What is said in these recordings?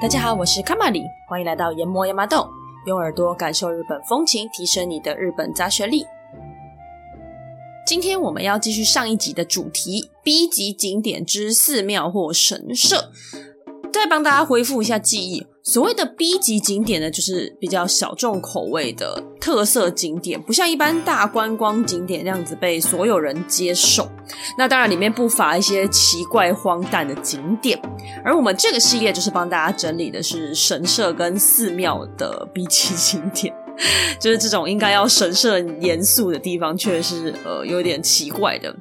大家好，我是卡玛里，欢迎来到研磨亚麻豆，用耳朵感受日本风情，提升你的日本杂学力。今天我们要继续上一集的主题：B 级景点之寺庙或神社。再帮大家恢复一下记忆，所谓的 B 级景点呢，就是比较小众口味的特色景点，不像一般大观光景点那样子被所有人接受。那当然里面不乏一些奇怪荒诞的景点，而我们这个系列就是帮大家整理的是神社跟寺庙的 B 级景点，就是这种应该要神圣严肃的地方，却是呃有点奇怪的。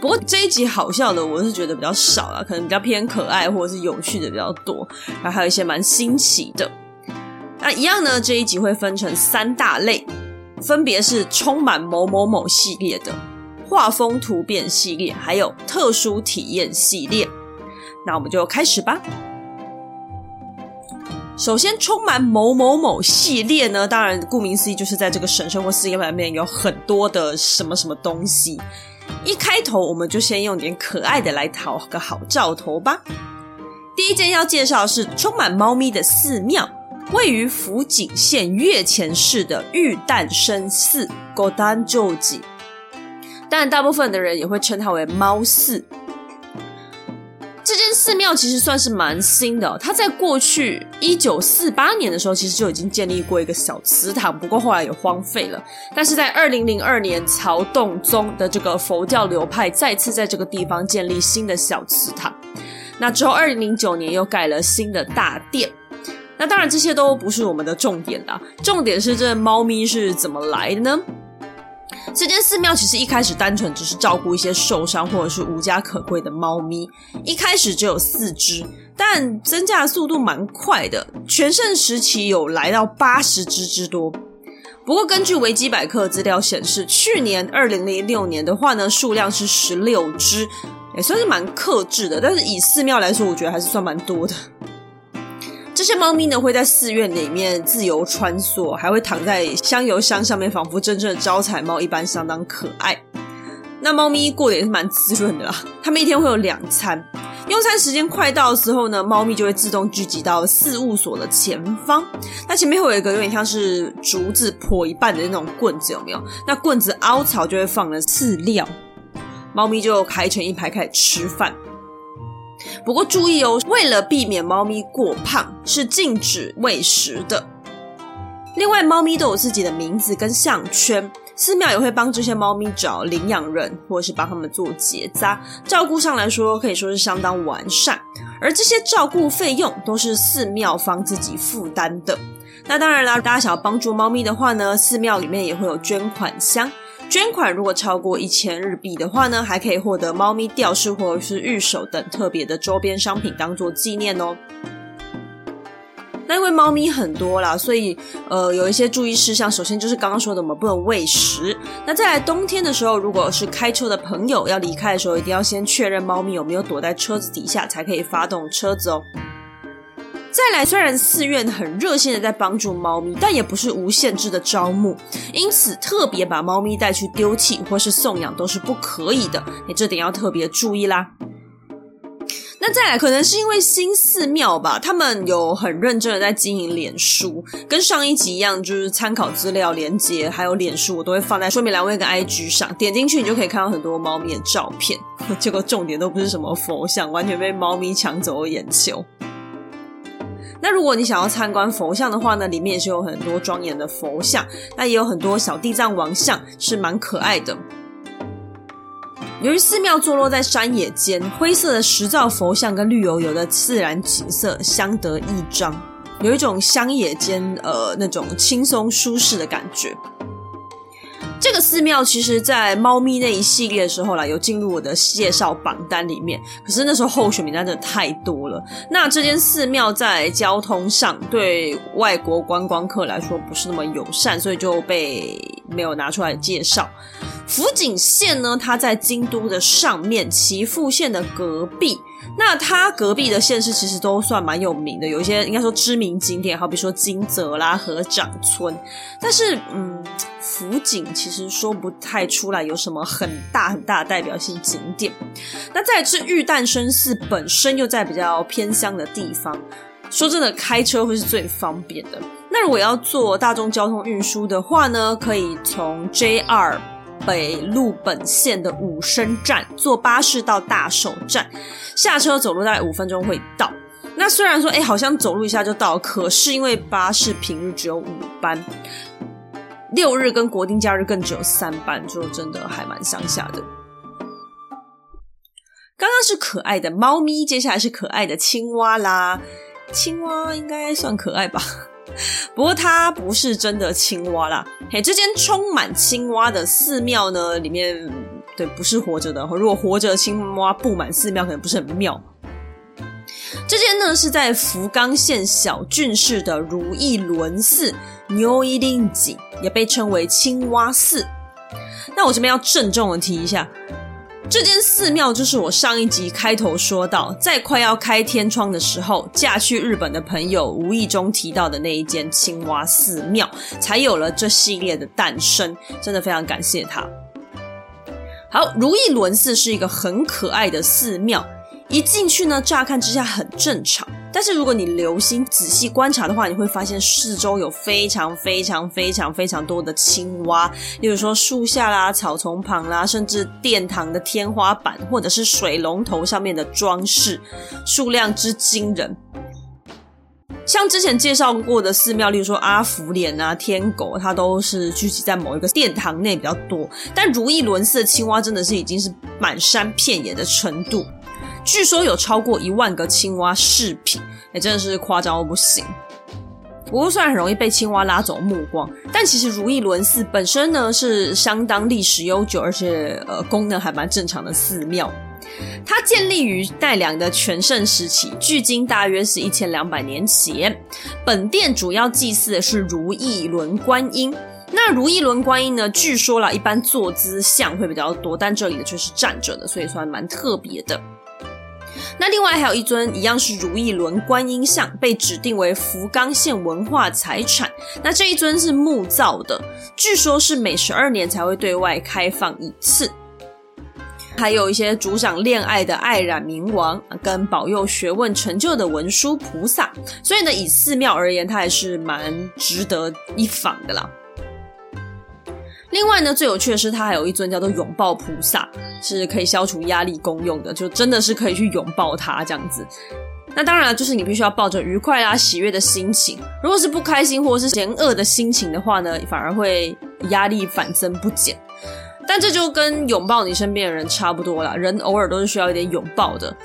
不过这一集好笑的，我是觉得比较少啦，可能比较偏可爱或者是有趣的比较多，然后还有一些蛮新奇的。那一样呢，这一集会分成三大类，分别是充满某某某系列的、画风突变系列，还有特殊体验系列。那我们就开始吧。首先，充满某某某系列呢，当然顾名思义，就是在这个神社或寺庙里面有很多的什么什么东西。一开头我们就先用点可爱的来讨个好兆头吧。第一件要介绍是充满猫咪的寺庙，位于福井县越前市的玉诞生寺 Godanjoji，但大部分的人也会称它为猫寺。寺庙其实算是蛮新的，它在过去一九四八年的时候，其实就已经建立过一个小祠堂，不过后来也荒废了。但是在二零零二年，曹洞宗的这个佛教流派再次在这个地方建立新的小祠堂。那之后，二零零九年又盖了新的大殿。那当然，这些都不是我们的重点啦，重点是这猫咪是怎么来的呢？这间寺庙其实一开始单纯只是照顾一些受伤或者是无家可归的猫咪，一开始只有四只，但增加的速度蛮快的，全盛时期有来到八十只之多。不过根据维基百科资料显示，去年二零零六年的话呢，数量是十六只，也算是蛮克制的，但是以寺庙来说，我觉得还是算蛮多的。这些猫咪呢，会在寺院里面自由穿梭，还会躺在香油箱上面，仿佛真正的招财猫一般，相当可爱。那猫咪过得也是蛮滋润的啦。它们一天会有两餐，用餐时间快到的时候呢，猫咪就会自动聚集到事务所的前方。那前面会有一个有点像是竹子破一半的那种棍子，有没有？那棍子凹槽就会放了饲料，猫咪就排成一排开始吃饭。不过注意哦，为了避免猫咪过胖，是禁止喂食的。另外，猫咪都有自己的名字跟项圈，寺庙也会帮这些猫咪找领养人，或者是帮他们做结扎，照顾上来说可以说是相当完善。而这些照顾费用都是寺庙方自己负担的。那当然啦，大家想要帮助猫咪的话呢，寺庙里面也会有捐款箱。捐款如果超过一千日币的话呢，还可以获得猫咪吊饰或者是御守等特别的周边商品当做纪念哦。那因为猫咪很多啦，所以呃有一些注意事项。首先就是刚刚说的，我们不能喂食。那再来冬天的时候，如果是开车的朋友要离开的时候，一定要先确认猫咪有没有躲在车子底下，才可以发动车子哦。再来，虽然寺院很热心的在帮助猫咪，但也不是无限制的招募，因此特别把猫咪带去丢弃或是送养都是不可以的，你这点要特别注意啦。那再来，可能是因为新寺庙吧，他们有很认真的在经营脸书，跟上一集一样，就是参考资料连接还有脸书，我都会放在说明栏位跟 IG 上，点进去你就可以看到很多猫咪的照片，结果重点都不是什么佛像，完全被猫咪抢走了眼球。那如果你想要参观佛像的话呢，里面也是有很多庄严的佛像，那也有很多小地藏王像，是蛮可爱的。由于寺庙坐落在山野间，灰色的石造佛像跟绿油油的自然景色相得益彰，有一种乡野间呃那种轻松舒适的感觉。这个寺庙其实，在猫咪那一系列的时候啦，有进入我的介绍榜单里面。可是那时候候选名单真的太多了。那这间寺庙在交通上对外国观光客来说不是那么友善，所以就被没有拿出来介绍。福井县呢，它在京都的上面，岐阜县的隔壁。那它隔壁的县市其实都算蛮有名的，有一些应该说知名景点，好比说金泽啦、合掌村。但是，嗯，福井其实说不太出来有什么很大很大的代表性景点。那再来是玉诞生寺本身又在比较偏乡的地方，说真的，开车会是最方便的。那如果要坐大众交通运输的话呢，可以从 JR。北陆本线的武生站坐巴士到大守站，下车走路大概五分钟会到。那虽然说，哎，好像走路一下就到，可是因为巴士平日只有五班，六日跟国定假日更只有三班，就真的还蛮乡下的。刚刚是可爱的猫咪，接下来是可爱的青蛙啦。青蛙应该算可爱吧？不过它不是真的青蛙啦，嘿，这间充满青蛙的寺庙呢，里面对不是活着的。如果活着青蛙布满寺庙，可能不是很妙。这间呢是在福冈县小郡市的如意轮寺 Nyoirinji，也被称为青蛙寺。那我这边要郑重的提一下。这间寺庙就是我上一集开头说到，在快要开天窗的时候，嫁去日本的朋友无意中提到的那一间青蛙寺庙，才有了这系列的诞生。真的非常感谢他。好，如意轮寺是一个很可爱的寺庙。一进去呢，乍看之下很正常，但是如果你留心仔细观察的话，你会发现四周有非常非常非常非常多的青蛙，例如说树下啦、草丛旁啦，甚至殿堂的天花板或者是水龙头上面的装饰，数量之惊人。像之前介绍过的寺庙，例如说阿芙莲啊、天狗，它都是聚集在某一个殿堂内比较多，但如意轮寺的青蛙真的是已经是满山遍野的程度。据说有超过一万个青蛙饰品，也真的是夸张到不行。不过虽然很容易被青蛙拉走目光，但其实如意轮寺本身呢是相当历史悠久，而且呃功能还蛮正常的寺庙。它建立于奈良的全盛时期，距今大约是一千两百年前。本殿主要祭祀的是如意轮观音。那如意轮观音呢，据说啦，一般坐姿像会比较多，但这里的却是站着的，所以算蛮特别的。那另外还有一尊一样是如意轮观音像，被指定为福冈县文化财产。那这一尊是木造的，据说是每十二年才会对外开放一次。还有一些主掌恋爱的爱染明王，跟保佑学问成就的文殊菩萨。所以呢，以寺庙而言，它还是蛮值得一访的啦。另外呢，最有趣的是，它还有一尊叫做拥抱菩萨，是可以消除压力功用的，就真的是可以去拥抱它这样子。那当然，就是你必须要抱着愉快啊、喜悦的心情。如果是不开心或是嫌恶的心情的话呢，反而会压力反增不减。但这就跟拥抱你身边的人差不多啦，人偶尔都是需要一点拥抱的。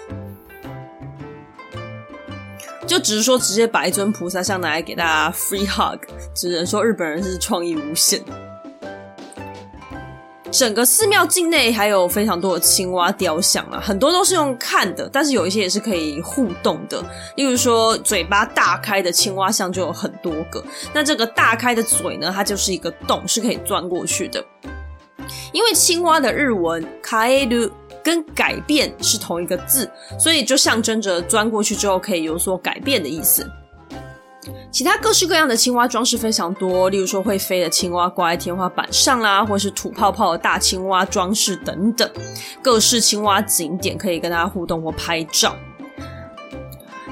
就只是说，直接把一尊菩萨像拿来给大家 free hug，只能说日本人是创意无限。整个寺庙境内还有非常多的青蛙雕像啊，很多都是用看的，但是有一些也是可以互动的。例如说，嘴巴大开的青蛙像就有很多个。那这个大开的嘴呢，它就是一个洞，是可以钻过去的。因为青蛙的日文“カエル”跟改变是同一个字，所以就象征着钻过去之后可以有所改变的意思。 其他各式各样的青蛙装饰非常多，例如说会飞的青蛙挂在天花板上啦，或是吐泡泡的大青蛙装饰等等，各式青蛙景点可以跟大家互动或拍照。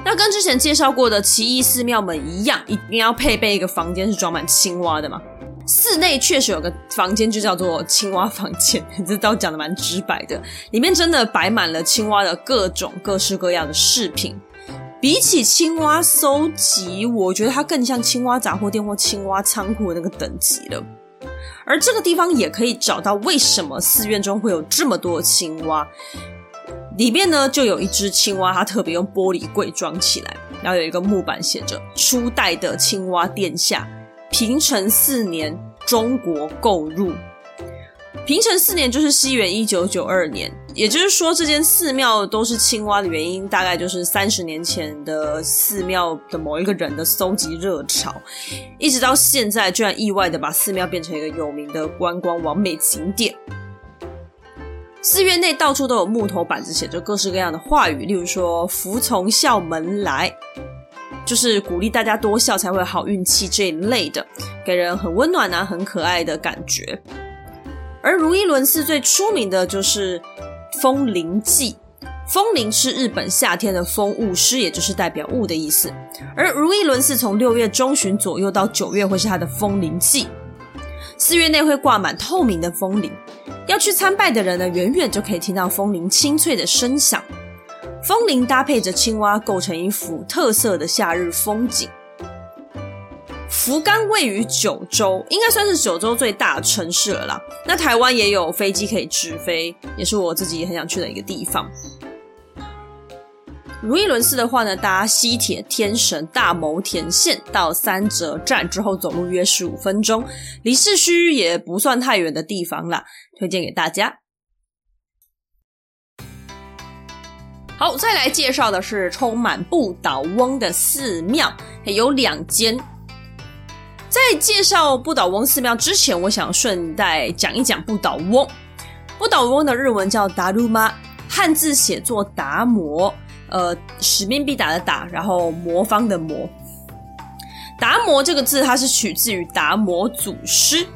那跟之前介绍过的奇异寺庙们一样，一定要配备一个房间是装满青蛙的嘛。寺内确实有个房间就叫做青蛙房间，这倒讲的蛮直白的，里面真的摆满了青蛙的各种各式各样的饰品。比起青蛙搜集，我觉得它更像青蛙杂货店或青蛙仓库的那个等级了。而这个地方也可以找到为什么寺院中会有这么多青蛙。里面呢，就有一只青蛙，它特别用玻璃柜装起来，然后有一个木板写着“初代的青蛙殿下，平成四年中国购入”。平成四年就是西元一九九二年，也就是说，这间寺庙都是青蛙的原因，大概就是三十年前的寺庙的某一个人的搜集热潮，一直到现在，居然意外的把寺庙变成一个有名的观光完美景点。寺院内到处都有木头板子，写着各式各样的话语，例如说“服从笑门来”，就是鼓励大家多笑才会好运气这一类的，给人很温暖啊、很可爱的感觉。而如意轮寺最出名的就是风铃祭，风铃是日本夏天的风物诗，也就是代表雾的意思。而如意轮寺从六月中旬左右到九月会是它的风铃祭，寺院内会挂满透明的风铃，要去参拜的人呢，远远就可以听到风铃清脆的声响。风铃搭配着青蛙，构成一幅特色的夏日风景。福冈位于九州，应该算是九州最大的城市了啦。那台湾也有飞机可以直飞，也是我自己很想去的一个地方。如意轮寺的话呢，搭西铁天神大牟田线到三泽站之后，走路约十五分钟，离市区也不算太远的地方啦，推荐给大家。好，再来介绍的是充满不倒翁的寺庙，有两间。在介绍不倒翁寺庙之前，我想顺带讲一讲不倒翁。不倒翁的日文叫达鲁玛，汉字写作达摩，呃，使命必达的达，然后魔方的魔。达摩这个字，它是取自于达摩祖师。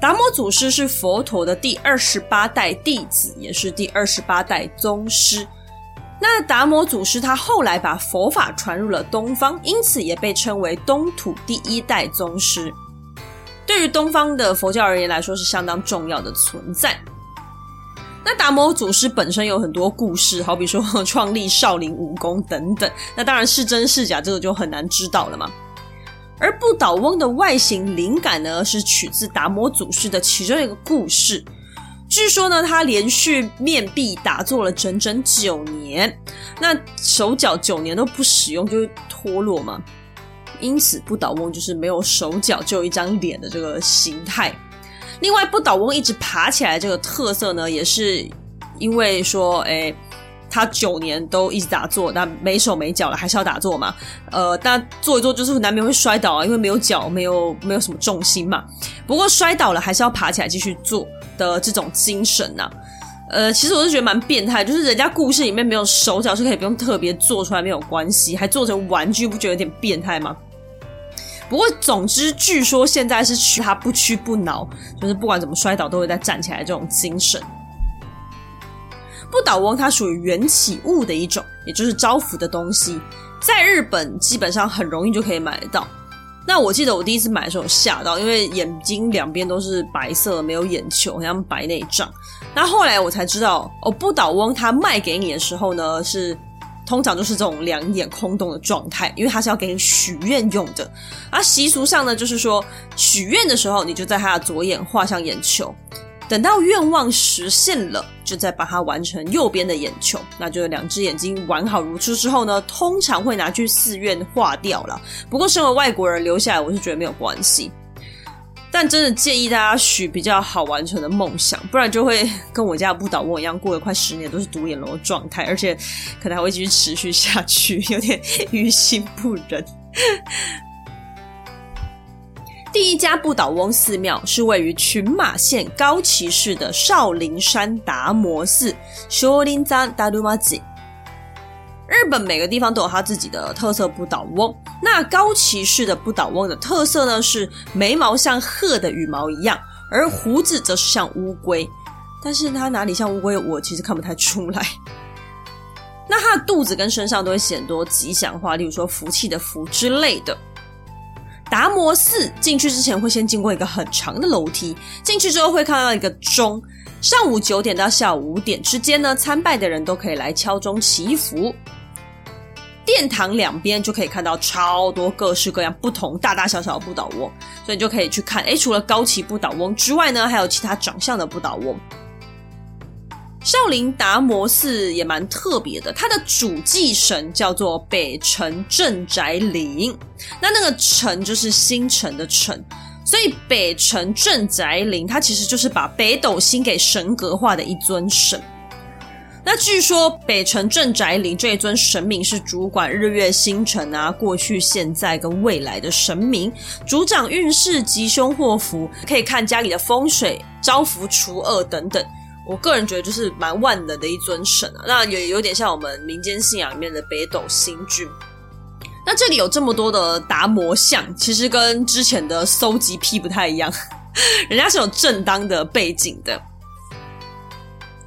达摩祖师是佛陀的第二十八代弟子，也是第二十八代宗师。那达摩祖师他后来把佛法传入了东方，因此也被称为东土第一代宗师。对于东方的佛教而言来说，是相当重要的存在。那达摩祖师本身有很多故事，好比说创立少林武功等等。那当然是真是假，这个就很难知道了嘛。而不倒翁的外形灵感呢，是取自达摩祖师的其中一个故事。据说呢，他连续面壁打坐了整整九年，那手脚九年都不使用，就会脱落嘛。因此，不倒翁就是没有手脚，只有一张脸的这个形态。另外，不倒翁一直爬起来这个特色呢，也是因为说，哎，他九年都一直打坐，但没手没脚了，还是要打坐嘛。呃，但坐一坐就是难免会摔倒啊，因为没有脚，没有没有什么重心嘛。不过摔倒了还是要爬起来继续坐。的这种精神呐、啊，呃，其实我是觉得蛮变态，就是人家故事里面没有手脚是可以不用特别做出来没有关系，还做成玩具，不觉得有点变态吗？不过总之，据说现在是取他不屈不挠，就是不管怎么摔倒都会再站起来这种精神。不倒翁它属于缘起物的一种，也就是招福的东西，在日本基本上很容易就可以买得到。那我记得我第一次买的时候吓到，因为眼睛两边都是白色，没有眼球，好像白内障。那后来我才知道，哦，不倒翁它卖给你的时候呢，是通常就是这种两眼空洞的状态，因为它是要给你许愿用的。而习俗上呢，就是说许愿的时候，你就在他的左眼画上眼球。等到愿望实现了，就再把它完成右边的眼球，那就两只眼睛完好如初之后呢，通常会拿去寺院化掉了。不过身为外国人留下来，我是觉得没有关系。但真的建议大家许比较好完成的梦想，不然就会跟我家不倒翁一样，过了快十年都是独眼龙的状态，而且可能还会继续持续下去，有点于心不忍。第一家不倒翁寺庙是位于群马县高崎市的少林山达摩寺。少林山达摩寺。日本每个地方都有它自己的特色不倒翁。那高崎市的不倒翁的特色呢，是眉毛像鹤的羽毛一样，而胡子则是像乌龟。但是它哪里像乌龟，我其实看不太出来。那它的肚子跟身上都会写很多吉祥话，例如说福气的福之类的。达摩寺进去之前会先经过一个很长的楼梯，进去之后会看到一个钟，上午九点到下午五点之间呢，参拜的人都可以来敲钟祈福。殿堂两边就可以看到超多各式各样、不同大大小小的不倒翁，所以你就可以去看。诶，除了高崎不倒翁之外呢，还有其他长相的不倒翁。少林达摩寺也蛮特别的，它的主祭神叫做北辰镇宅灵，那那个辰就是星辰的辰，所以北辰镇宅灵，它其实就是把北斗星给神格化的一尊神。那据说北辰镇宅灵这一尊神明是主管日月星辰啊，过去、现在跟未来的神明，主掌运势、吉凶祸福，可以看家里的风水、招福除恶等等。我个人觉得就是蛮万能的一尊神啊，那也有点像我们民间信仰里面的北斗星君。那这里有这么多的达摩像，其实跟之前的搜集癖不太一样，人家是有正当的背景的。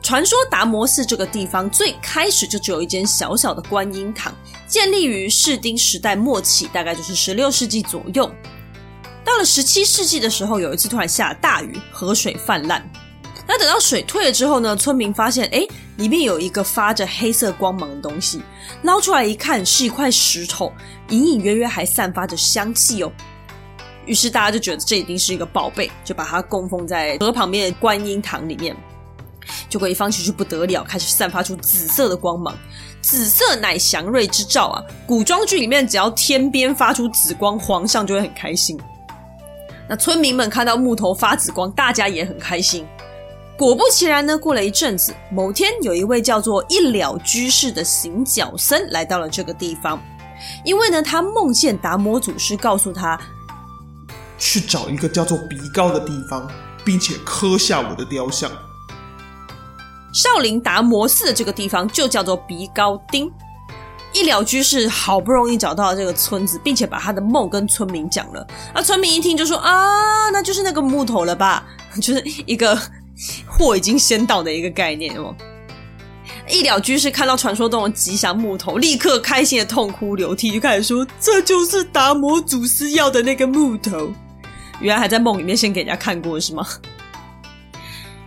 传说达摩寺这个地方最开始就只有一间小小的观音堂，建立于室町时代末期，大概就是十六世纪左右。到了十七世纪的时候，有一次突然下大雨，河水泛滥。那等到水退了之后呢，村民发现，诶，里面有一个发着黑色光芒的东西，捞出来一看，是一块石头，隐隐约约还散发着香气哦。于是大家就觉得这一定是一个宝贝，就把它供奉在河旁边的观音堂里面。结果一放下去不得了，开始散发出紫色的光芒。紫色乃祥瑞之兆啊！古装剧里面只要天边发出紫光，皇上就会很开心。那村民们看到木头发紫光，大家也很开心。果不其然呢，过了一阵子，某天有一位叫做一了居士的行脚僧来到了这个地方，因为呢，他梦见达摩祖师告诉他，去找一个叫做鼻高的地方，并且刻下我的雕像。少林达摩寺的这个地方就叫做鼻高町。一了居士好不容易找到了这个村子，并且把他的梦跟村民讲了。那村民一听就说：“啊，那就是那个木头了吧？就是一个货已经先到的一个概念哦。”一了居士看到传说中的吉祥木头，立刻开心的痛哭流涕，就开始说：“这就是达摩祖师要的那个木头。”原来还在梦里面先给人家看过是吗？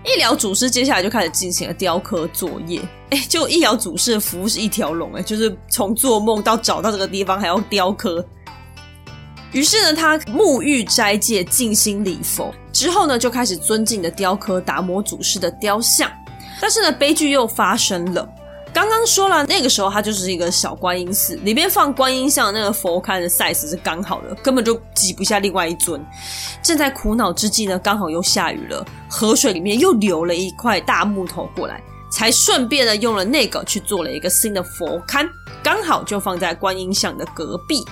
一了祖师接下来就开始进行了雕刻作业，哎，就一了祖师的服务是一条龙，哎，就是从做梦到找到这个地方还要雕刻。于是呢，他沐浴斋戒，静心礼佛之后呢，就开始尊敬的雕刻达摩祖师的雕像。但是呢，悲剧又发生了。刚刚说了，那个时候它就是一个小观音寺，里面放观音像那个佛龛的 size 是刚好的，根本就挤不下另外一尊。正在苦恼之际呢，刚好又下雨了，河水里面又流了一块大木头过来，才顺便的用了那个去做了一个新的佛龛，刚好就放在观音像的隔壁。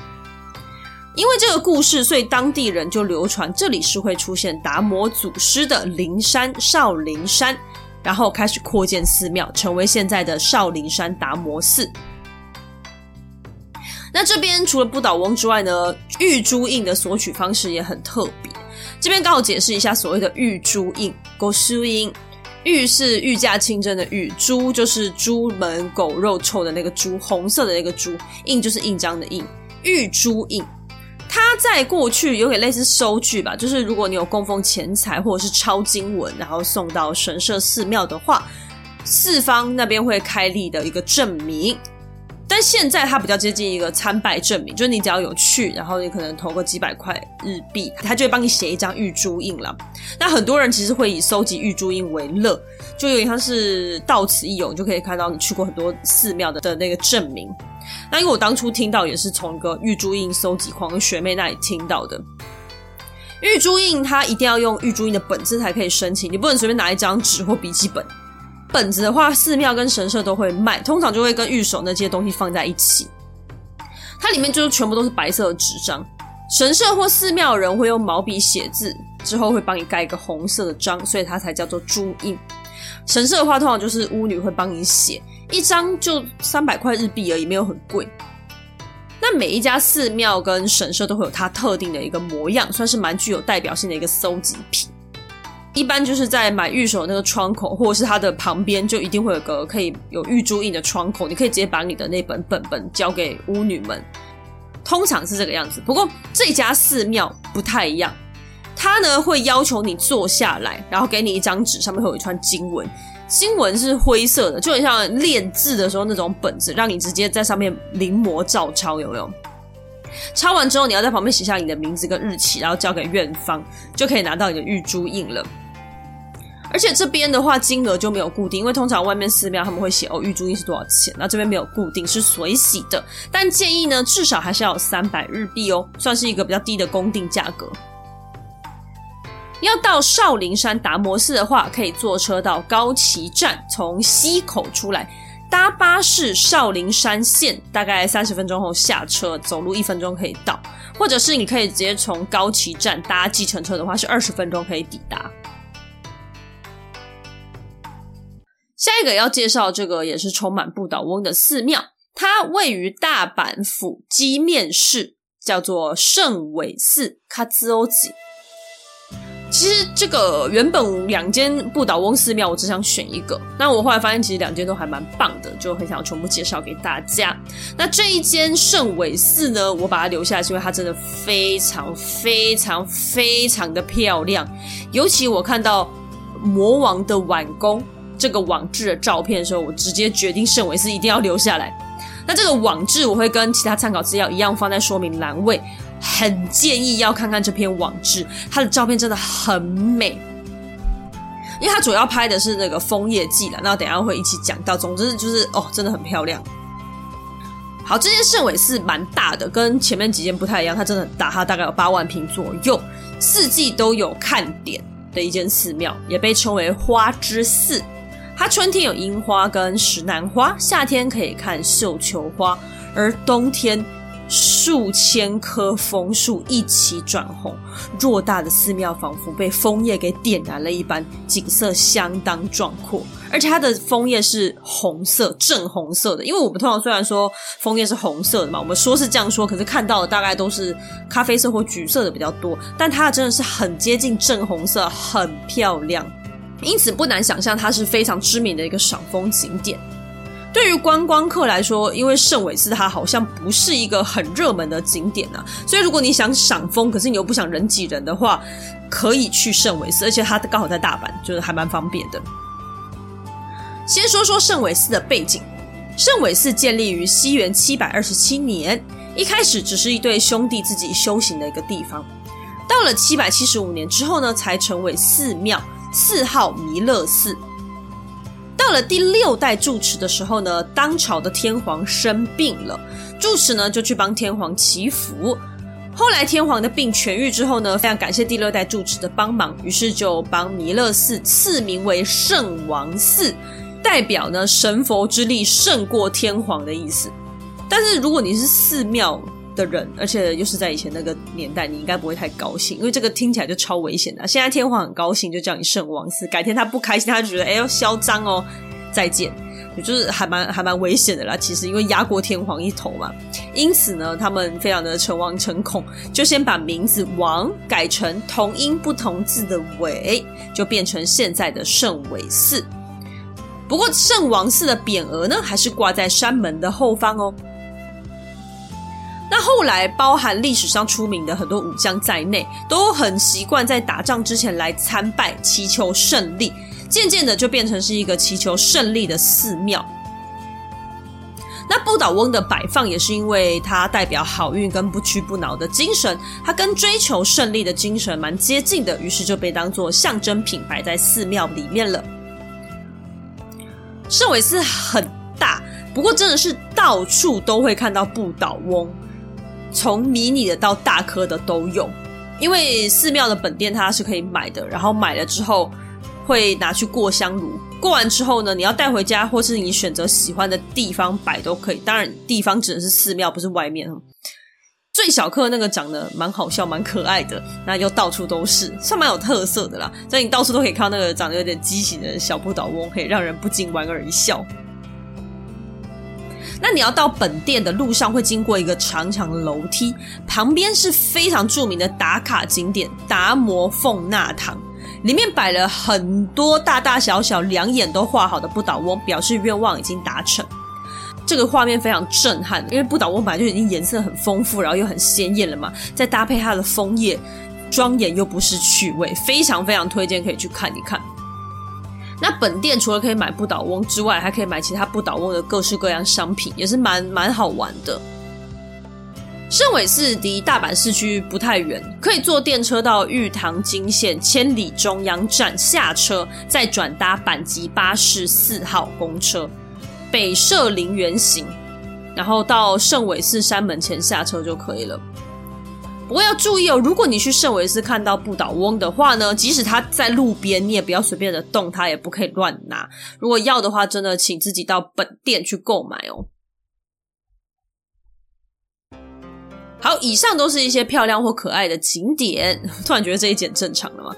因为这个故事，所以当地人就流传这里是会出现达摩祖师的灵山少林山。然后开始扩建寺庙，成为现在的少林山达摩寺。那这边除了不倒翁之外呢，玉珠印的索取方式也很特别。这边刚好解释一下所谓的玉珠印，狗书印，玉是御驾亲征的玉，猪就是猪门狗肉臭的那个猪，红色的那个猪，印就是印章的印，玉珠印。它在过去有点类似收据吧，就是如果你有供奉钱财或者是抄经文，然后送到神社寺庙的话，四方那边会开立的一个证明。但现在它比较接近一个参拜证明，就是你只要有去，然后你可能投个几百块日币，他就会帮你写一张玉珠印了。那很多人其实会以收集玉珠印为乐，就有点像是到此一游，就可以看到你去过很多寺庙的的那个证明。那因为我当初听到也是从一个玉珠印收集狂学妹那里听到的。玉珠印它一定要用玉珠印的本子才可以申请，你不能随便拿一张纸或笔记本。本子的话，寺庙跟神社都会卖，通常就会跟御守那些东西放在一起。它里面就是全部都是白色的纸张。神社或寺庙人会用毛笔写字，之后会帮你盖一个红色的章，所以它才叫做珠印。神社的话，通常就是巫女会帮你写。一张就三百块日币而已，没有很贵。那每一家寺庙跟神社都会有它特定的一个模样，算是蛮具有代表性的一个搜集品。一般就是在买玉手那个窗口，或者是它的旁边，就一定会有个可以有玉珠印的窗口，你可以直接把你的那本本本交给巫女们。通常是这个样子，不过这家寺庙不太一样，它呢会要求你坐下来，然后给你一张纸，上面会有一串经文。经文是灰色的，就很像练字的时候那种本子，让你直接在上面临摹照抄，有没有？抄完之后，你要在旁边写下你的名字跟日期，然后交给院方，就可以拿到你的玉珠印了。而且这边的话，金额就没有固定，因为通常外面寺庙他们会写哦，玉珠印是多少钱，那这边没有固定，是随喜的。但建议呢，至少还是要有三百日币哦，算是一个比较低的公定价格。要到少林山达摩寺的话，可以坐车到高崎站，从西口出来，搭巴士少林山线，大概三十分钟后下车，走路一分钟可以到。或者是你可以直接从高崎站搭计程车的话，是二十分钟可以抵达。下一个要介绍这个也是充满不倒翁的寺庙，它位于大阪府箕面市，叫做圣尾寺卡兹欧吉。其实这个原本两间不倒翁寺庙，我只想选一个。那我后来发现，其实两间都还蛮棒的，就很想全部介绍给大家。那这一间圣尾寺呢，我把它留下来，是因为它真的非常非常非常的漂亮。尤其我看到魔王的碗公这个网志的照片的时候，我直接决定圣尾寺一定要留下来。那这个网志我会跟其他参考资料一样放在说明栏位。很建议要看看这篇网志，它的照片真的很美，因为它主要拍的是那个枫叶季了，那等下会一起讲到。总之就是哦，真的很漂亮。好，这间胜尾寺蛮大的，跟前面几间不太一样，它真的很大，它大概有八万坪左右，四季都有看点的一间寺庙，也被称为花之寺。它春天有樱花跟石楠花，夏天可以看绣球花，而冬天。数千棵枫树一起转红，偌大的寺庙仿佛被枫叶给点燃了一般，景色相当壮阔。而且它的枫叶是红色，正红色的。因为我们通常虽然说枫叶是红色的嘛，我们说是这样说，可是看到的大概都是咖啡色或橘色的比较多。但它真的是很接近正红色，很漂亮。因此不难想象，它是非常知名的一个赏枫景点。对于观光客来说，因为圣尾寺它好像不是一个很热门的景点啊，所以如果你想赏风，可是你又不想人挤人的话，可以去圣尾寺，而且它刚好在大阪，就是还蛮方便的。先说说圣尾寺的背景，圣尾寺建立于西元七百二十七年，一开始只是一对兄弟自己修行的一个地方，到了七百七十五年之后呢，才成为寺庙，寺号弥勒寺。到了第六代住持的时候呢，当朝的天皇生病了，住持呢就去帮天皇祈福。后来天皇的病痊愈之后呢，非常感谢第六代住持的帮忙，于是就帮弥勒寺赐名为圣王寺，代表呢神佛之力胜过天皇的意思。但是如果你是寺庙的人，而且又是在以前那个年代，你应该不会太高兴，因为这个听起来就超危险的。现在天皇很高兴，就叫你圣王寺；改天他不开心，他就觉得哎呦嚣张哦。再见，也就是还蛮还蛮危险的啦。其实因为压过天皇一头嘛，因此呢，他们非常的诚惶诚恐，就先把名字“王”改成同音不同字的“尾”，就变成现在的圣尾寺。不过圣王寺的匾额呢，还是挂在山门的后方哦。那后来，包含历史上出名的很多武将在内，都很习惯在打仗之前来参拜，祈求胜利。渐渐的就变成是一个祈求胜利的寺庙。那不倒翁的摆放也是因为它代表好运跟不屈不挠的精神，它跟追求胜利的精神蛮接近的，于是就被当作象征品摆在寺庙里面了。圣尾寺很大，不过真的是到处都会看到不倒翁，从迷你的到大颗的都有。因为寺庙的本店它是可以买的，然后买了之后。会拿去过香炉，过完之后呢，你要带回家，或是你选择喜欢的地方摆都可以。当然，地方指的是寺庙，不是外面。最小颗那个长得蛮好笑、蛮可爱的，那又到处都是，算蛮有特色的啦。所以你到处都可以看到那个长得有点畸形的小不倒翁，可以让人不禁莞尔一笑。那你要到本店的路上会经过一个长长的楼梯，旁边是非常著名的打卡景点达摩奉纳堂。里面摆了很多大大小小、两眼都画好的不倒翁，表示愿望已经达成。这个画面非常震撼，因为不倒翁本来就已经颜色很丰富，然后又很鲜艳了嘛，再搭配它的枫叶，庄严又不失趣味，非常非常推荐可以去看一看。那本店除了可以买不倒翁之外，还可以买其他不倒翁的各式各样商品，也是蛮蛮好玩的。圣尾寺离大阪市区不太远，可以坐电车到玉堂金线千里中央站下车，再转搭阪急巴士四号公车，北涉林园行，然后到圣尾寺山门前下车就可以了。不过要注意哦，如果你去圣维斯看到不倒翁的话呢，即使它在路边，你也不要随便的动它，也不可以乱拿。如果要的话，真的请自己到本店去购买哦。好，以上都是一些漂亮或可爱的景点。突然觉得这一集正常了吗？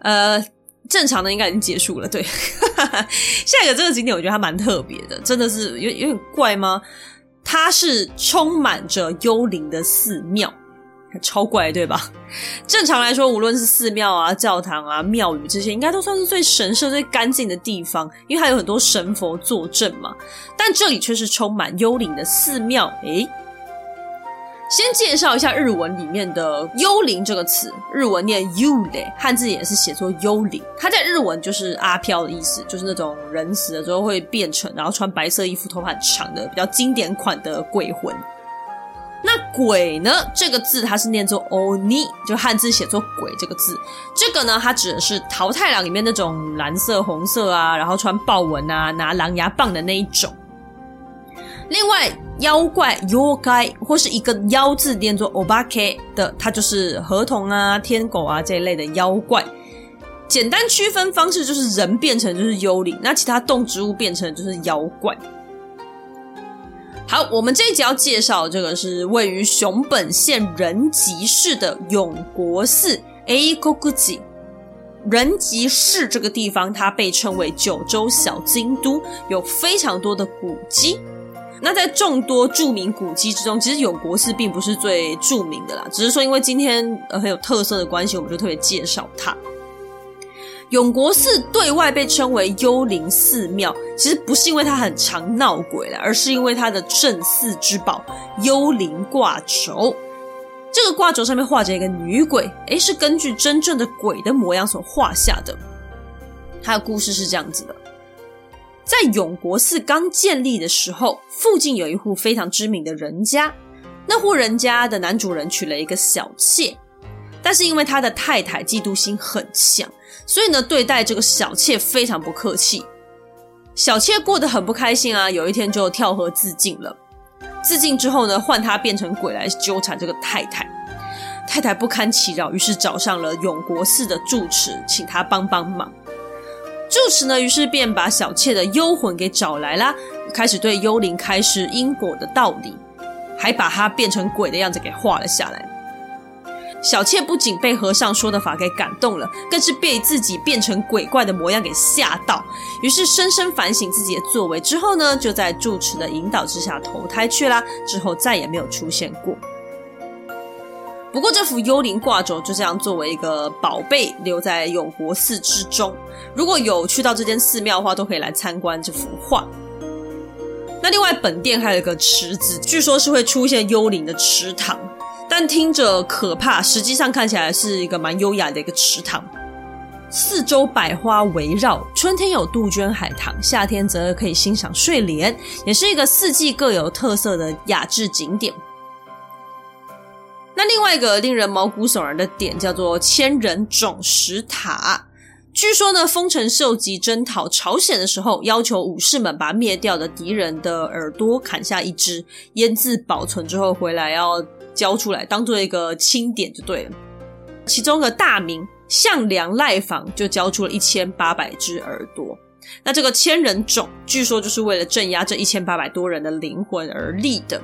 呃，正常的应该已经结束了。对，下一个这个景点我觉得它蛮特别的，真的是有有点怪吗？它是充满着幽灵的寺庙。超怪，对吧？正常来说，无论是寺庙啊、教堂啊、庙宇这些，应该都算是最神圣、最干净的地方，因为还有很多神佛坐镇嘛。但这里却是充满幽灵的寺庙。诶，先介绍一下日文里面的“幽灵”这个词，日文念 “yule”，汉字也是写作“幽灵”。它在日文就是阿飘的意思，就是那种人死了之后会变成，然后穿白色衣服、头发很长的比较经典款的鬼魂。那鬼呢？这个字它是念作 oni，就汉字写作鬼这个字。这个呢，它指的是桃太郎里面那种蓝色、红色啊，然后穿豹纹啊，拿狼牙棒的那一种。另外，妖怪 yokai 或是一个妖字念作 obake 的，它就是河童啊、天狗啊这一类的妖怪。简单区分方式就是人变成就是幽灵，那其他动植物变成就是妖怪。好，我们这一集要介绍这个是位于熊本县仁吉市的永国寺。Eikokuji 人吉市这个地方，它被称为九州小京都，有非常多的古迹。那在众多著名古迹之中，其实永国寺并不是最著名的啦，只是说因为今天呃很有特色的关系，我们就特别介绍它。永国寺对外被称为幽灵寺庙，其实不是因为它很常闹鬼了，而是因为它的镇寺之宝幽灵挂轴。这个挂轴上面画着一个女鬼，诶，是根据真正的鬼的模样所画下的。它的故事是这样子的：在永国寺刚建立的时候，附近有一户非常知名的人家，那户人家的男主人娶了一个小妾，但是因为他的太太嫉妒心很强。所以呢，对待这个小妾非常不客气。小妾过得很不开心啊，有一天就跳河自尽了。自尽之后呢，换他变成鬼来纠缠这个太太。太太不堪其扰，于是找上了永国寺的住持，请他帮帮忙。住持呢，于是便把小妾的幽魂给找来啦，开始对幽灵开示因果的道理，还把他变成鬼的样子给画了下来。小妾不仅被和尚说的法给感动了，更是被自己变成鬼怪的模样给吓到，于是深深反省自己的作为之后呢，就在住持的引导之下投胎去啦，之后再也没有出现过。不过这幅幽灵挂轴就这样作为一个宝贝留在永国寺之中，如果有去到这间寺庙的话，都可以来参观这幅画。那另外本店还有一个池子，据说是会出现幽灵的池塘。但听着可怕，实际上看起来是一个蛮优雅的一个池塘，四周百花围绕，春天有杜鹃海棠，夏天则可以欣赏睡莲，也是一个四季各有特色的雅致景点。那另外一个令人毛骨悚然的点叫做千人冢石塔，据说呢，丰臣秀吉征讨朝鲜的时候，要求武士们把灭掉的敌人的耳朵砍下一只，腌制保存之后回来要。交出来当做一个清点就对了。其中的大名向良赖房就交出了一千八百只耳朵。那这个千人冢据说就是为了镇压这一千八百多人的灵魂而立的。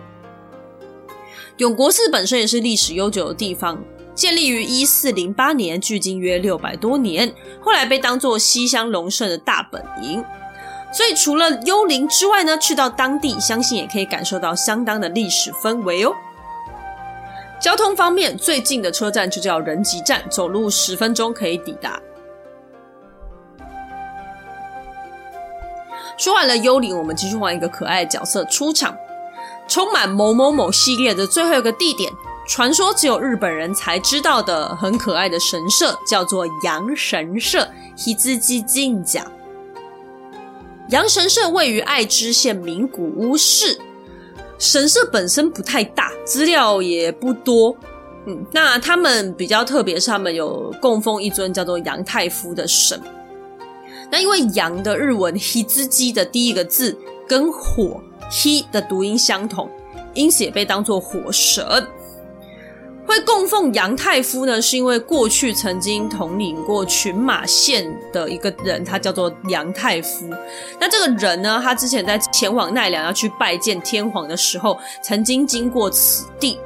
永国寺本身也是历史悠久的地方，建立于一四零八年，距今约六百多年。后来被当作西乡隆盛的大本营，所以除了幽灵之外呢，去到当地相信也可以感受到相当的历史氛围哦。交通方面，最近的车站就叫人吉站，走路十分钟可以抵达。说完了幽灵，我们继续换一个可爱的角色出场。充满某某某系列的最后一个地点，传说只有日本人才知道的很可爱的神社，叫做阳神社。Hizuki Jinja。阳神社位于爱知县名古屋市。神社本身不太大，资料也不多。嗯，那他们比较特别，是他们有供奉一尊叫做杨太夫的神。那因为杨的日文 Hizuki 的第一个字跟火 ”“he” 的读音相同，因此也被当作火神。会供奉杨太夫呢，是因为过去曾经统领过群马县的一个人，他叫做杨太夫。那这个人呢，他之前在前往奈良要去拜见天皇的时候，曾经经过此地。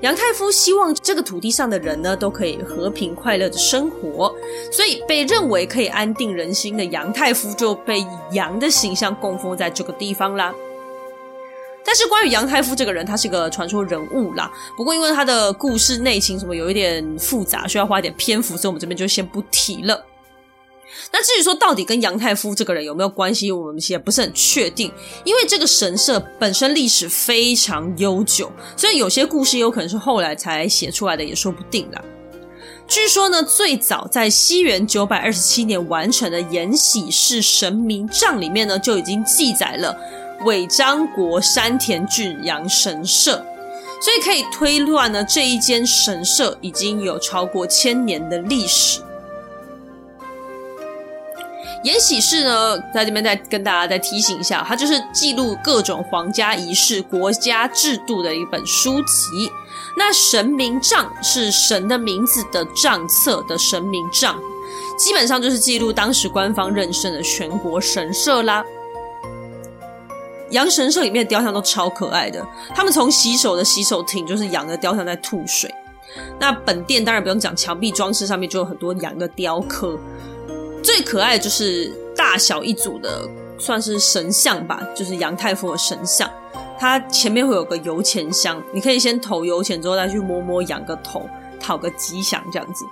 杨太夫希望这个土地上的人呢，都可以和平快乐的生活，所以被认为可以安定人心的杨太夫就被以羊的形象供奉在这个地方啦。但是关于杨太夫这个人，他是个传说人物啦。不过因为他的故事内情什么有一点复杂，需要花一点篇幅，所以我们这边就先不提了。那至于说到底跟杨太夫这个人有没有关系，我们也不是很确定。因为这个神社本身历史非常悠久，所以有些故事有可能是后来才写出来的，也说不定啦。据说呢，最早在西元九百二十七年完成的延禧市神明帐里面呢，就已经记载了。尾张国山田郡阳神社，所以可以推断呢，这一间神社已经有超过千年的历史。延禧市呢，在这边再跟大家再提醒一下，它就是记录各种皇家仪式、国家制度的一本书籍。那神明账是神的名字的账册的神明账，基本上就是记录当时官方认证的全国神社啦。羊神社里面的雕像都超可爱的，他们从洗手的洗手亭就是羊的雕像在吐水。那本殿当然不用讲，墙壁装饰上面就有很多羊的雕刻。最可爱的就是大小一组的，算是神像吧，就是杨太夫的神像。它前面会有个油钱箱，你可以先投油钱，之后再去摸摸羊个头，讨个吉祥这样子。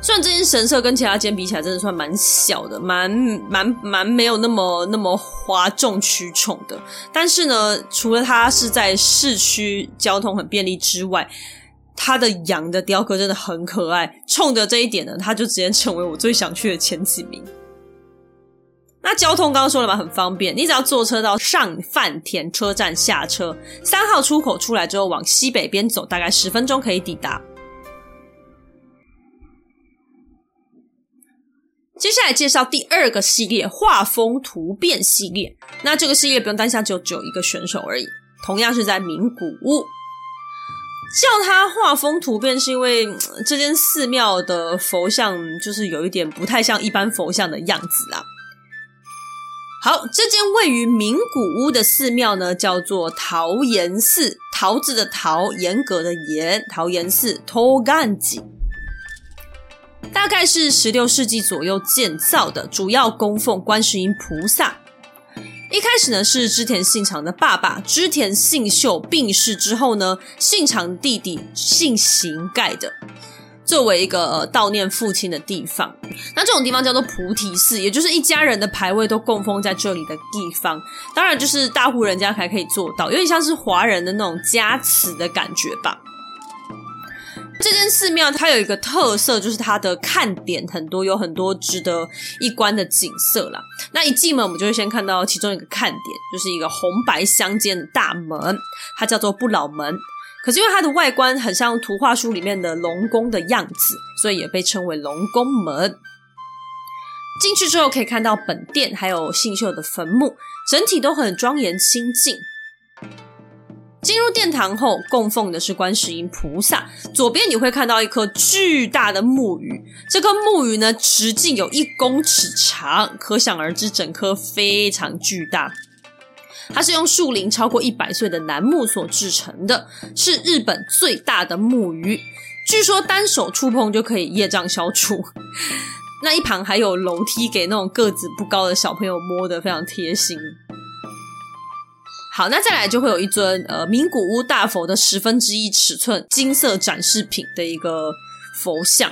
虽然这间神社跟其他间比起来，真的算蛮小的，蛮蛮蛮没有那么那么哗众取宠的。但是呢，除了它是在市区交通很便利之外，它的羊的雕刻真的很可爱。冲着这一点呢，它就直接成为我最想去的前几名。那交通刚刚说了嘛，很方便，你只要坐车到上饭田车站下车，三号出口出来之后，往西北边走，大概十分钟可以抵达。接下来介绍第二个系列画风突变系列。那这个系列不用担心，只有只有一个选手而已。同样是在名古屋，叫它画风突变，是因为这间寺庙的佛像就是有一点不太像一般佛像的样子啊。好，这间位于名古屋的寺庙呢，叫做桃岩寺，桃子的桃，严格的严，桃岩寺 t o g a n。大概是十六世纪左右建造的，主要供奉观世音菩萨。一开始呢，是织田信长的爸爸织田信秀病逝之后呢，信长弟弟信行盖的，作为一个呃悼念父亲的地方。那这种地方叫做菩提寺，也就是一家人的牌位都供奉在这里的地方。当然，就是大户人家才可以做到，有点像是华人的那种家祠的感觉吧。这间寺庙它有一个特色，就是它的看点很多，有很多值得一观的景色啦。那一进门，我们就会先看到其中一个看点，就是一个红白相间的大门，它叫做不老门。可是因为它的外观很像图画书里面的龙宫的样子，所以也被称为龙宫门。进去之后可以看到本殿，还有信秀的坟墓，整体都很庄严清静。进入殿堂后，供奉的是观世音菩萨。左边你会看到一颗巨大的木鱼，这颗木鱼呢，直径有一公尺长，可想而知，整颗非常巨大。它是用树龄超过一百岁的楠木所制成的，是日本最大的木鱼。据说单手触碰就可以业障消除。那一旁还有楼梯，给那种个子不高的小朋友摸得非常贴心。好，那再来就会有一尊呃名古屋大佛的十分之一尺寸金色展示品的一个佛像。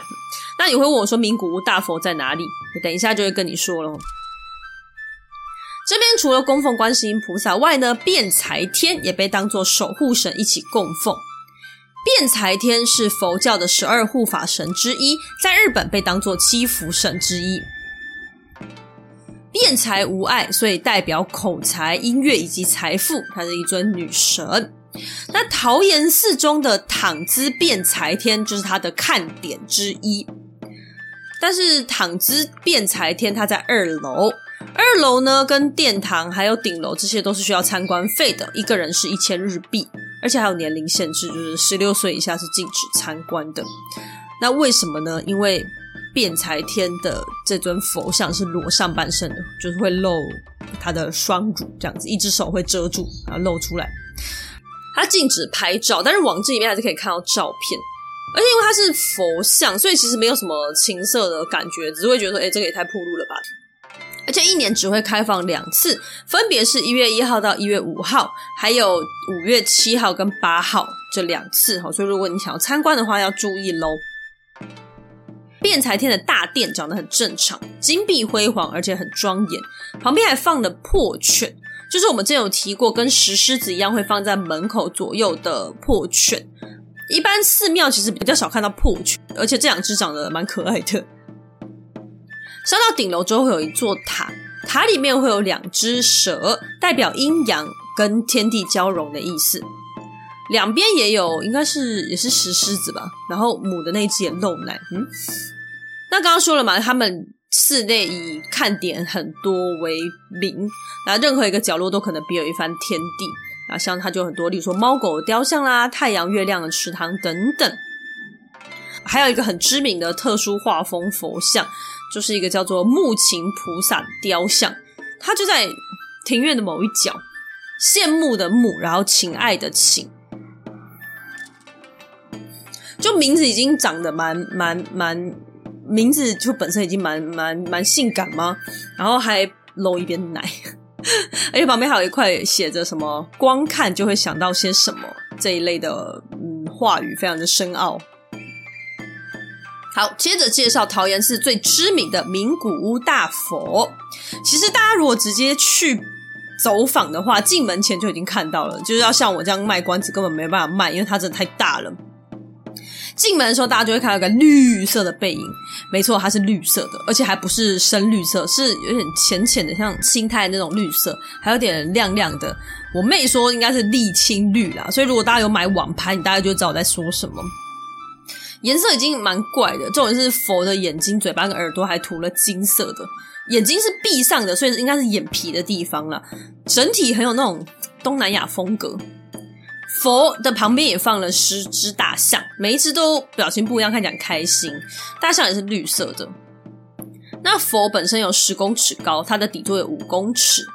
那你会问我说名古屋大佛在哪里？等一下就会跟你说了。这边除了供奉观世音菩萨外呢，辩财天也被当作守护神一起供奉。辩财天是佛教的十二护法神之一，在日本被当作七福神之一。辩财无碍，所以代表口才、音乐以及财富。她是一尊女神。那桃岩寺中的躺姿辩财天就是它的看点之一。但是躺姿辩财天它在二楼，二楼呢跟殿堂还有顶楼这些都是需要参观费的，一个人是一千日币。而且还有年龄限制，就是十六岁以下是禁止参观的。那为什么呢？因为辩才天的这尊佛像是裸上半身的，就是会露他的双乳这样子，一只手会遮住，然后露出来。他禁止拍照，但是网志里面还是可以看到照片。而且因为它是佛像，所以其实没有什么情色的感觉，只会觉得说，哎，这个也太暴露了吧。而且一年只会开放两次，分别是一月一号到一月五号，还有五月七号跟八号这两次哈。所以如果你想要参观的话，要注意喽。辩才天的大殿长得很正常，金碧辉煌，而且很庄严。旁边还放了破犬，就是我们之前有提过，跟石狮子一样会放在门口左右的破犬。一般寺庙其实比较少看到破犬，而且这两只长得蛮可爱的。上到顶楼之后会有一座塔，塔里面会有两只蛇，代表阴阳跟天地交融的意思。两边也有，应该是也是石狮子吧。然后母的那只也露奶，嗯。那刚刚说了嘛，他们寺内以看点很多为名，那任何一个角落都可能别有一番天地啊。像它就很多，例如说猫狗雕像啦、太阳、月亮的池塘等等。还有一个很知名的特殊画风佛像，就是一个叫做木琴菩萨雕像，它就在庭院的某一角。羡慕的慕，然后情爱的情，就名字已经长得蛮蛮蛮。名字就本身已经蛮蛮蛮性感吗？然后还露一边奶，而且旁边还有一块写着什么“光看就会想到些什么”这一类的嗯话语，非常的深奥。好，接着介绍桃园市最知名的名古屋大佛。其实大家如果直接去走访的话，进门前就已经看到了，就是要像我这样卖关子，根本没办法卖，因为它真的太大了。进门的时候，大家就会看到一个绿色的背影。没错，它是绿色的，而且还不是深绿色，是有点浅浅的，像青苔那种绿色，还有点亮亮的。我妹说应该是沥青绿啦，所以如果大家有买网拍，你大概就知道我在说什么。颜色已经蛮怪的，重点是佛的眼睛、嘴巴跟耳朵还涂了金色的，眼睛是闭上的，所以应该是眼皮的地方啦。整体很有那种东南亚风格。佛的旁边也放了十只大象，每一只都表情不一样，看起来很开心。大象也是绿色的。那佛本身有十公尺高，它的底座有五公尺。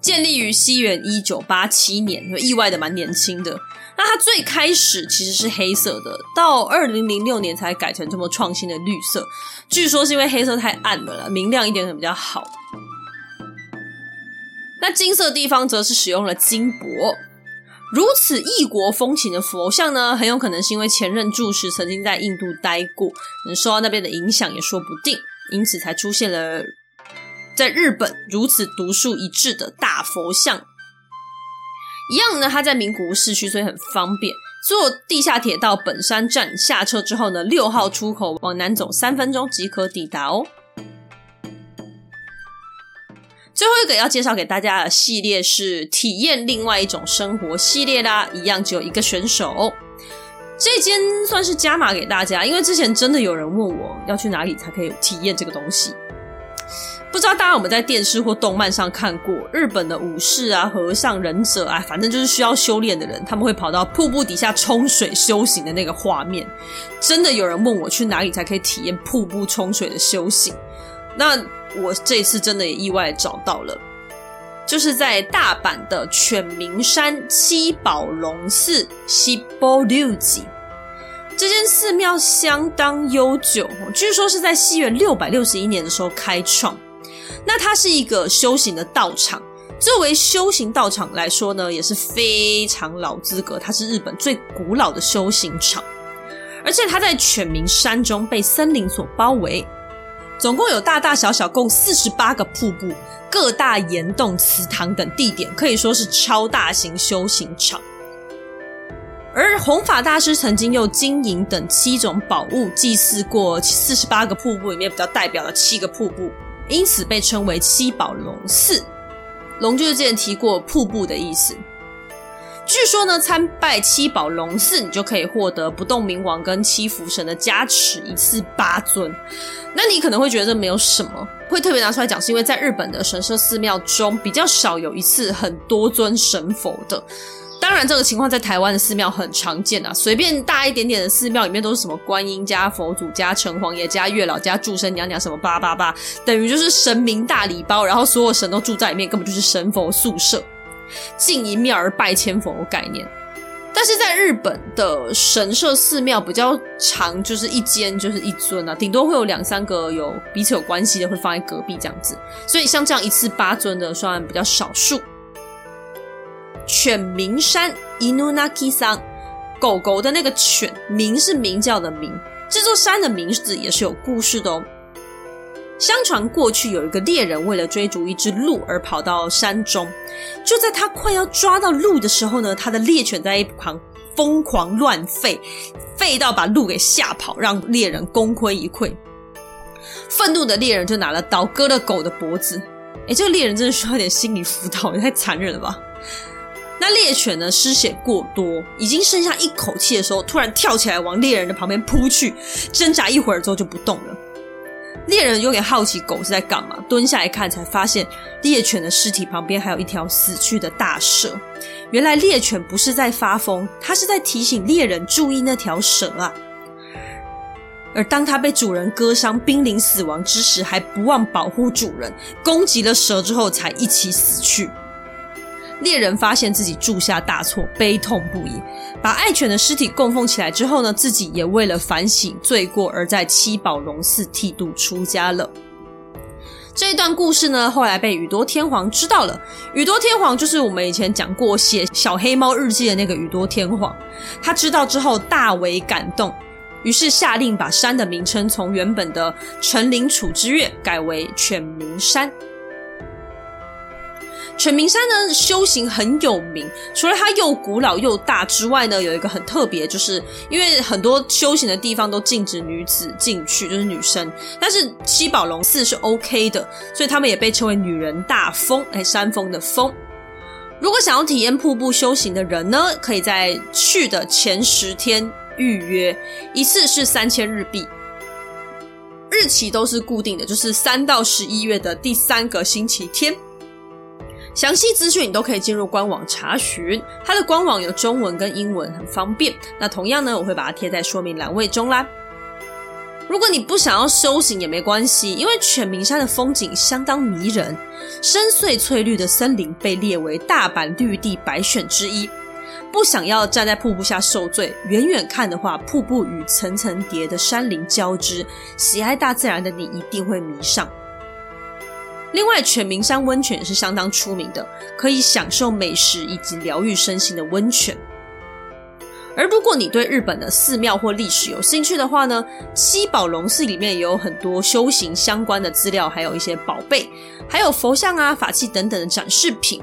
建立于西元一九八七年，意外的蛮年轻的。那它最开始其实是黑色的，到二零零六年才改成这么创新的绿色。据说是因为黑色太暗了啦，明亮一点比较好。那金色地方则是使用了金箔。如此异国风情的佛像呢，很有可能是因为前任住持曾经在印度待过，能受到那边的影响也说不定，因此才出现了在日本如此独树一帜的大佛像。一样呢，它在名古屋市区，所以很方便，坐地下铁到本山站下车之后呢，六号出口往南走三分钟即可抵达哦。最后一个要介绍给大家的系列是体验另外一种生活系列啦，一样只有一个选手。这间算是加码给大家，因为之前真的有人问我要去哪里才可以体验这个东西。不知道大家有没有在电视或动漫上看过日本的武士啊、和尚、忍者啊，反正就是需要修炼的人，他们会跑到瀑布底下冲水修行的那个画面。真的有人问我去哪里才可以体验瀑布冲水的修行？那。我这次真的也意外找到了，就是在大阪的犬鸣山七宝龙寺西波六吉。这间寺庙相当悠久，据说是在西元六百六十一年的时候开创。那它是一个修行的道场，作为修行道场来说呢，也是非常老资格。它是日本最古老的修行场，而且它在犬鸣山中被森林所包围。总共有大大小小共四十八个瀑布、各大岩洞、祠堂等地点，可以说是超大型修行场。而弘法大师曾经用金银等七种宝物祭祀过四十八个瀑布里面比较代表的七个瀑布，因此被称为七宝龙寺。龙就是之前提过瀑布的意思。据说呢，参拜七宝龙寺，你就可以获得不动明王跟七福神的加持，一次八尊。那你可能会觉得这没有什么，会特别拿出来讲，是因为在日本的神社寺庙中，比较少有一次很多尊神佛的。当然，这个情况在台湾的寺庙很常见啊，随便大一点点的寺庙里面都是什么观音加佛祖加城隍爷加月老加祝生娘娘什么八八八，等于就是神明大礼包，然后所有神都住在里面，根本就是神佛宿舍，敬一面而拜千佛的概念。但是在日本的神社寺庙比较长，就是一间就是一尊啊，顶多会有两三个有彼此有关系的会放在隔壁这样子，所以像这样一次八尊的算比较少数。犬名山 Inunaki 山狗狗的那个犬，名是名叫的名。这座山的名字也是有故事的哦。相传过去有一个猎人为了追逐一只鹿而跑到山中，就在他快要抓到鹿的时候呢，他的猎犬在一旁疯狂乱吠，吠到把鹿给吓跑，让猎人功亏一篑。愤怒的猎人就拿了刀割了狗的脖子。诶，这个猎人真的需要点心理辅导，也太残忍了吧！那猎犬呢？失血过多，已经剩下一口气的时候，突然跳起来往猎人的旁边扑去，挣扎一会儿之后就不动了。猎人有点好奇狗是在干嘛，蹲下来看，才发现猎犬的尸体旁边还有一条死去的大蛇。原来猎犬不是在发疯，它是在提醒猎人注意那条蛇啊。而当它被主人割伤、濒临死亡之时，还不忘保护主人，攻击了蛇之后才一起死去。猎人发现自己铸下大错，悲痛不已，把爱犬的尸体供奉起来之后呢，自己也为了反省罪过，而在七宝龙寺剃度出家了。这一段故事呢，后来被宇多天皇知道了。宇多天皇就是我们以前讲过写《小黑猫日记》的那个宇多天皇。他知道之后大为感动，于是下令把山的名称从原本的陈林楚之岳改为犬鸣山。犬鸣山呢，修行很有名，除了它又古老又大之外呢，有一个很特别，就是因为很多修行的地方都禁止女子进去，就是女生，但是七宝龙寺是 OK 的，所以他们也被称为女人大峰，哎，山峰的峰。如果想要体验瀑布修行的人呢，可以在去的前十天预约，一次是三千日币，日期都是固定的，就是三到十一月的第三个星期天。详细资讯你都可以进入官网查询，它的官网有中文跟英文，很方便。那同样呢，我会把它贴在说明栏位中啦。如果你不想要修行也没关系，因为犬鸣山的风景相当迷人，深邃翠绿的森林被列为大阪绿地百选之一。不想要站在瀑布下受罪，远远看的话，瀑布与层层叠的山林交织，喜爱大自然的你一定会迷上。另外，犬鸣山温泉也是相当出名的，可以享受美食以及疗愈身心的温泉。而如果你对日本的寺庙或历史有兴趣的话呢，七宝龙寺里面也有很多修行相关的资料，还有一些宝贝，还有佛像啊、法器等等的展示品。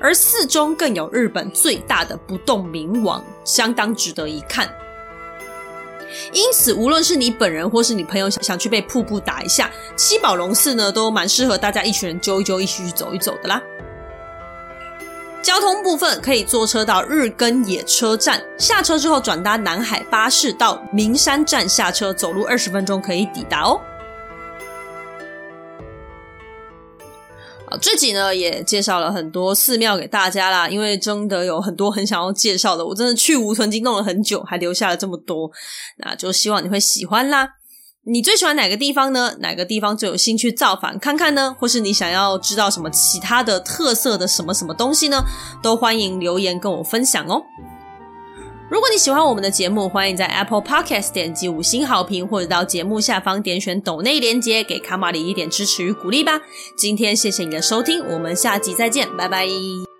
而寺中更有日本最大的不动明王，相当值得一看。因此，无论是你本人或是你朋友想想去被瀑布打一下，七宝龙寺呢都蛮适合大家一群人揪一揪，一起去走一走的啦。交通部分可以坐车到日根野车站，下车之后转搭南海巴士到鸣山站下车，走路二十分钟可以抵达哦。这集呢也介绍了很多寺庙给大家啦，因为真的有很多很想要介绍的，我真的去无存菁弄了很久，还留下了这么多，那就希望你会喜欢啦。你最喜欢哪个地方呢？哪个地方最有兴趣造访看看呢？或是你想要知道什么其他的特色的什么什么东西呢？都欢迎留言跟我分享哦。如果你喜欢我们的节目，欢迎在 Apple Podcast 点击五星好评，或者到节目下方点选抖内连接，给卡玛里一点支持与鼓励吧。今天谢谢你的收听，我们下集再见，拜拜。